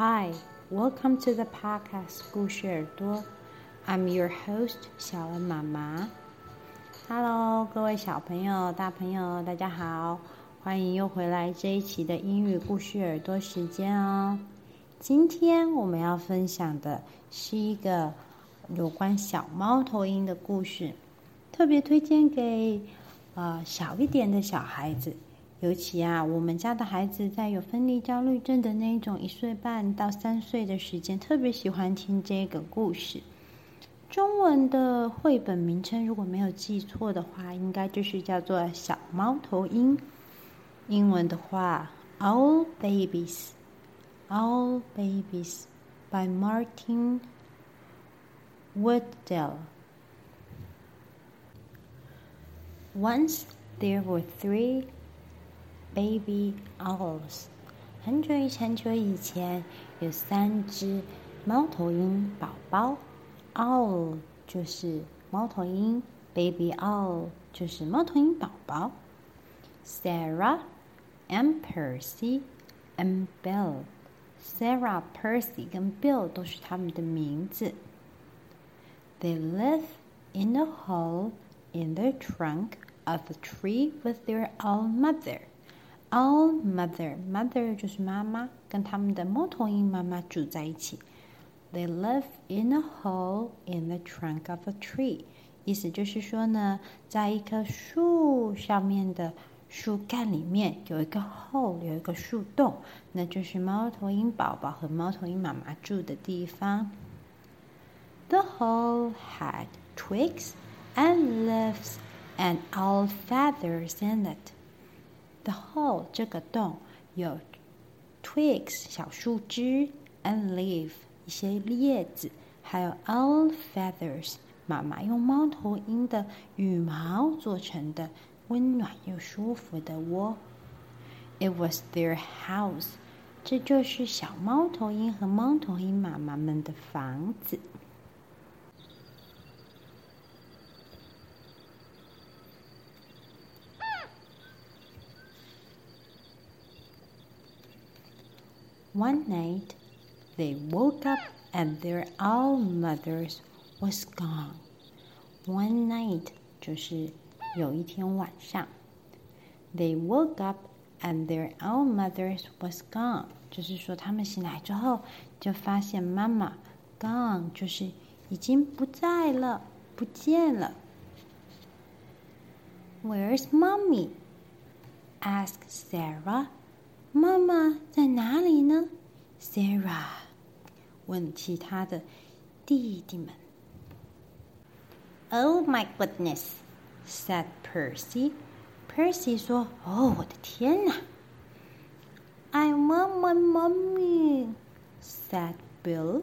Hi, welcome to the podcast 故事耳朵。I'm your host 小恩妈妈。Hello，各位小朋友、大朋友，大家好，欢迎又回来这一期的英语故事耳朵时间哦。今天我们要分享的是一个有关小猫头鹰的故事，特别推荐给呃小一点的小孩子。尤其啊，我们家的孩子在有分离焦虑症的那一种一岁半到三岁的时间，特别喜欢听这个故事。中文的绘本名称如果没有记错的话，应该就是叫做《小猫头鹰》。英文的话，《Owl Babies》，《Owl Babies》by Martin Woodell。Once there were three Baby owls，很久很久以前，有三只猫头鹰宝宝。Owl 就是猫头鹰，Baby owl 就是猫头鹰宝宝。Sarah and Percy and Bill。Sarah、Percy 跟 Bill 都是他们的名字。They live in a hole in the trunk of a tree with their owl mother. Owl mother, mother 就是妈妈，跟他们的猫头鹰妈妈住在一起。They live in a hole in the trunk of a tree，意思就是说呢，在一棵树上面的树干里面有一个 hole，有一个树洞，那就是猫头鹰宝宝和猫头鹰妈妈住的地方。The hole had twigs and leaves and owl feathers in it. The hole 这个洞有 twigs 小树枝，and leaf 一些叶子，还有 owl feathers 妈妈用猫头鹰的羽毛做成的温暖又舒服的窝。It was their house，这就是小猫头鹰和猫头鹰妈妈们的房子。One night, they woke up and their owl mothers was gone. One night 就是有一天晚上，they woke up and their owl mothers was gone，就是说他们醒来之后就发现妈妈 gone，就是已经不在了，不见了。Where's mommy? asked Sarah. 妈妈在哪里呢？Sarah 问其他的弟弟们。Oh my goodness, said Percy. Percy 说：“哦，我的天哪！”I want my mommy, said Bill.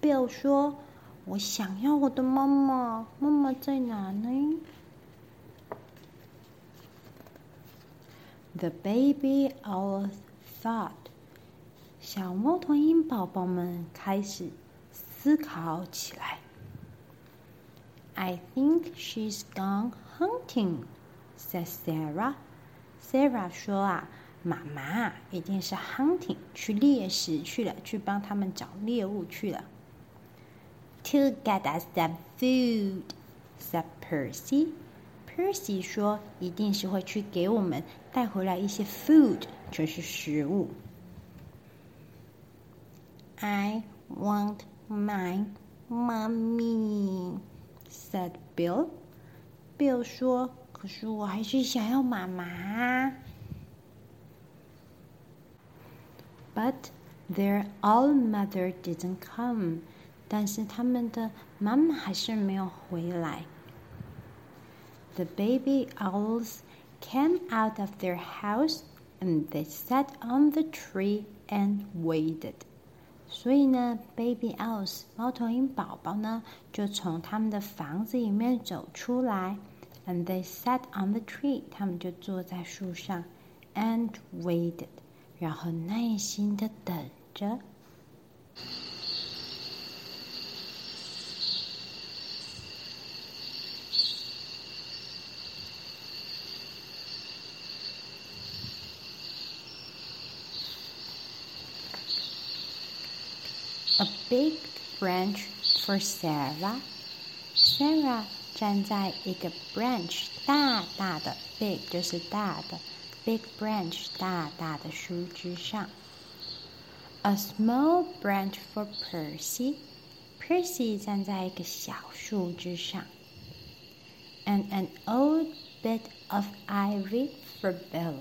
Bill 说：“我想要我的妈妈，妈妈在哪呢？” The baby owls thought，小猫头鹰宝宝们开始思考起来。I think she's gone hunting, said Sarah. Sarah 说啊，妈妈一定是 hunting 去猎食去了，去帮他们找猎物去了。To get us some food, said Percy. Percy 说：“一定是会去给我们带回来一些 food，就是食物。” I want my mommy, said Bill. Bill 说：“可是我还是想要妈妈。” But their owl mother didn't come. 但是他们的妈妈还是没有回来。The baby owls came out of their house and they sat on the tree and waited. 所以呢，baby owls 猫头鹰宝宝呢，就从他们的房子里面走出来，and they sat on the tree，他们就坐在树上，and waited，然后耐心的等着。 big branch for Sarah. Sarah 站在一个 branch 大大的 big 就是大的 big branch 大大的树枝上。A small branch for Percy. Percy 站在一个小树枝上。And an old bit of ivy for Bill.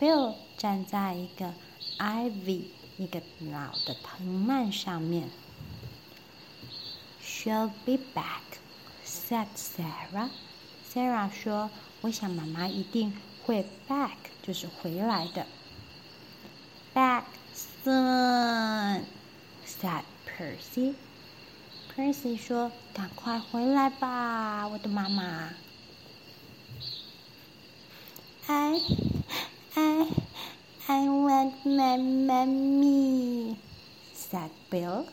Bill 站在一个 ivy 一个老的藤蔓上面。She'll be back, said Sarah. Sarah 说：“我想妈妈一定会 back，就是回来的。”Back soon, said Percy. Percy 说：“赶快回来吧，我的妈妈。” I, I, I want my mommy, said Bill.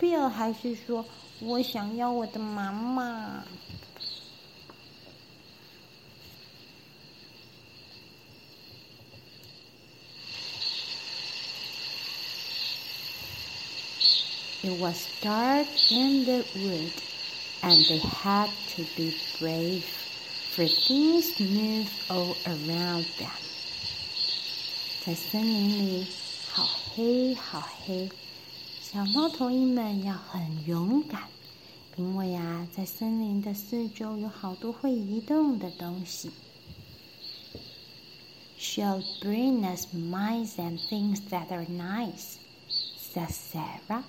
Bill 还是说：“我想要我的妈妈。” It was dark in the wood, and they had to be brave, for things moved all around them. 在森林里，好黑，好黑。小猫头鹰们要很勇敢，因为呀，在森林的四周有好多会移动的东西。She'll bring us mice and things that are nice, said Sarah.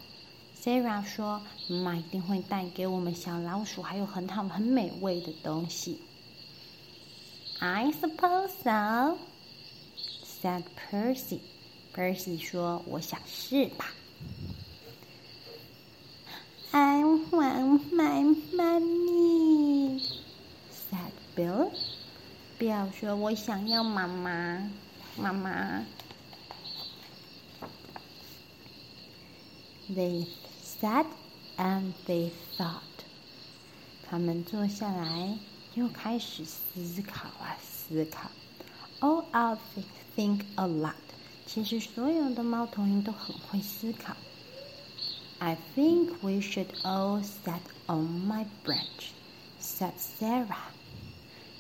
Sarah 说：“妈妈一定会带给我们小老鼠，还有很好很美味的东西。” I suppose so, said Percy. Percy 说：“我想是吧。” I want my mommy, said Bill. Bill 说：“我想要妈妈，妈妈。” They sat and they thought. 他们坐下来，又开始思考啊，思考。All owls think a lot. 其实所有的猫头鹰都很会思考。I think we should all sit on my branch," said Sarah.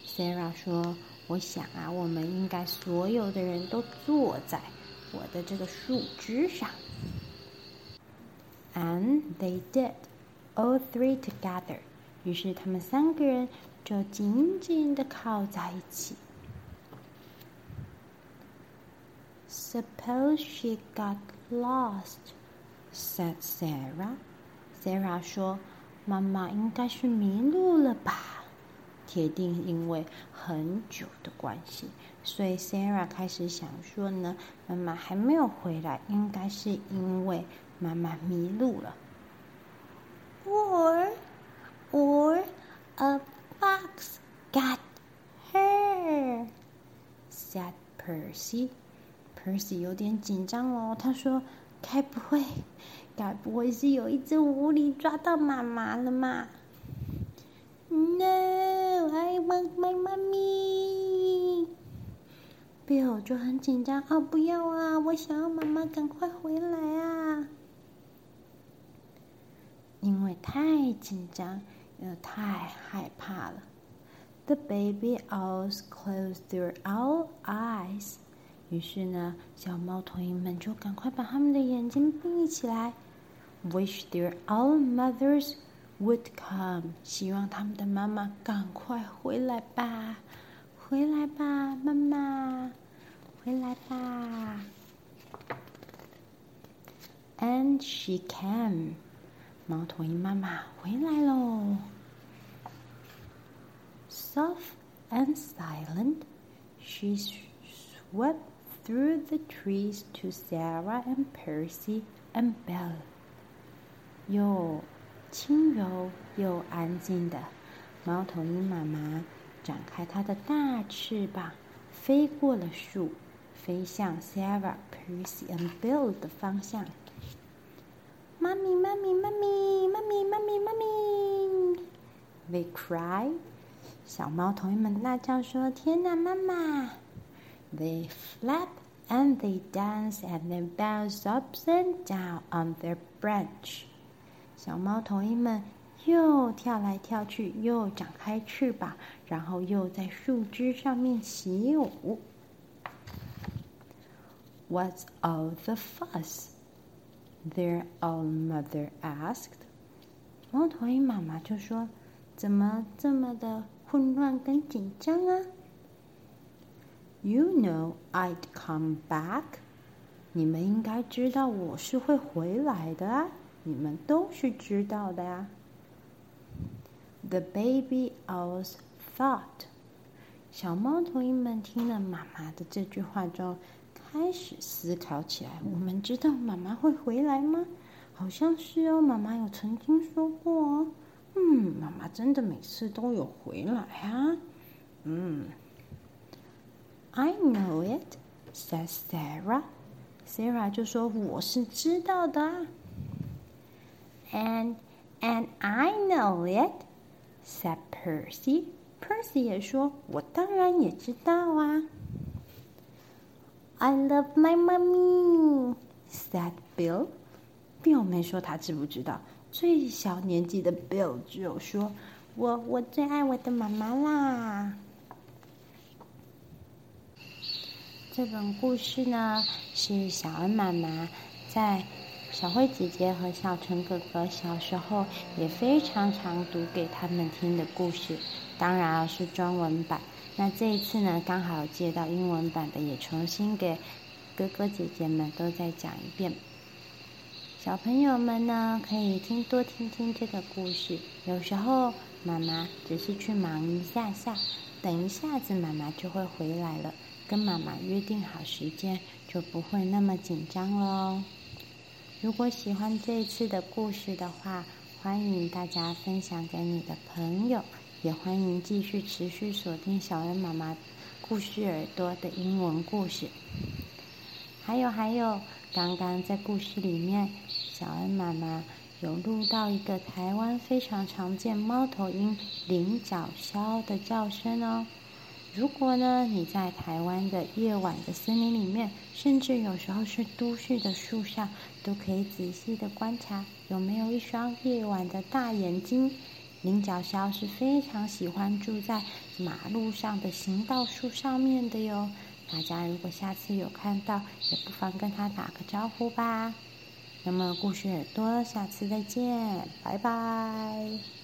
Sarah 说：“我想啊，我们应该所有的人都坐在我的这个树枝上。” And they did, all three together. 于是他们三个人就紧紧的靠在一起。Suppose she got lost. said Sarah. Sarah 说：“妈妈应该是迷路了吧？铁定因为很久的关系，所以 Sarah 开始想说呢，妈妈还没有回来，应该是因为妈妈迷路了。Or, or a fox got her,” said Percy. 儿子有点紧张哦，他说。该不会，该不会是有一只狐狸抓到妈妈了吗？No, I want my mommy. Bill 就很紧张，哦，不要啊！我想要妈妈赶快回来啊！因为太紧张又太害怕了。The baby owls closed their owl eyes. 于是呢，小猫头鹰们就赶快把他们的眼睛闭起来，wish their owl mothers would come，希望他们的妈妈赶快回来吧，回来吧，妈妈，回来吧。And she came，猫头鹰妈妈回来喽。Soft and silent, she swept through the trees to Sarah and Percy and Bill。又轻柔又安静的猫头鹰妈妈展开它的大翅膀，飞过了树，飞向 Sarah、Percy and Bill 的方向。妈咪，妈咪，妈咪，妈咪，妈咪，妈咪！They cried。小猫头鹰们大叫说：“天哪，妈妈！” They flapped and they dance and then bounce up and down on their branch。小猫头鹰们又跳来跳去，又展开翅膀，然后又在树枝上面起舞。What's all the fuss? Their old mother asked. 猫头鹰妈妈就说：“怎么这么的混乱跟紧张啊？” You know I'd come back. 你们应该知道我是会回来的啊！你们都是知道的呀。The baby owls thought. 小猫头鹰们听了妈妈的这句话之后。开始思考起来。我们知道妈妈会回来吗？好像是哦，妈妈有曾经说过哦。嗯，妈妈真的每次都有回来啊。嗯 ，I know it, said Sarah. Sarah 就说：“我是知道的。” And and I know it, said Percy. Percy 也说：“我当然也知道啊。” I love my mommy," said Bill. Bill 没说他知不知道。最小年纪的 Bill 只有说：“我我最爱我的妈妈啦。” 这本故事呢，是小恩妈妈在小慧姐姐和小陈哥哥小时候也非常常读给他们听的故事，当然是中文版。那这一次呢，刚好借到英文版的，也重新给哥哥姐姐们都再讲一遍。小朋友们呢，可以听多听听这个故事。有时候妈妈只是去忙一下下，等一下子妈妈就会回来了。跟妈妈约定好时间，就不会那么紧张了哦。如果喜欢这一次的故事的话，欢迎大家分享给你的朋友。也欢迎继续持续锁定小恩妈妈故事耳朵的英文故事。还有还有，刚刚在故事里面，小恩妈妈有录到一个台湾非常常见猫头鹰领角鸮的叫声哦。如果呢，你在台湾的夜晚的森林里面，甚至有时候是都市的树上，都可以仔细的观察，有没有一双夜晚的大眼睛。菱角鸮是非常喜欢住在马路上的行道树上面的哟。大家如果下次有看到，也不妨跟它打个招呼吧。那么故事耳朵，下次再见，拜拜。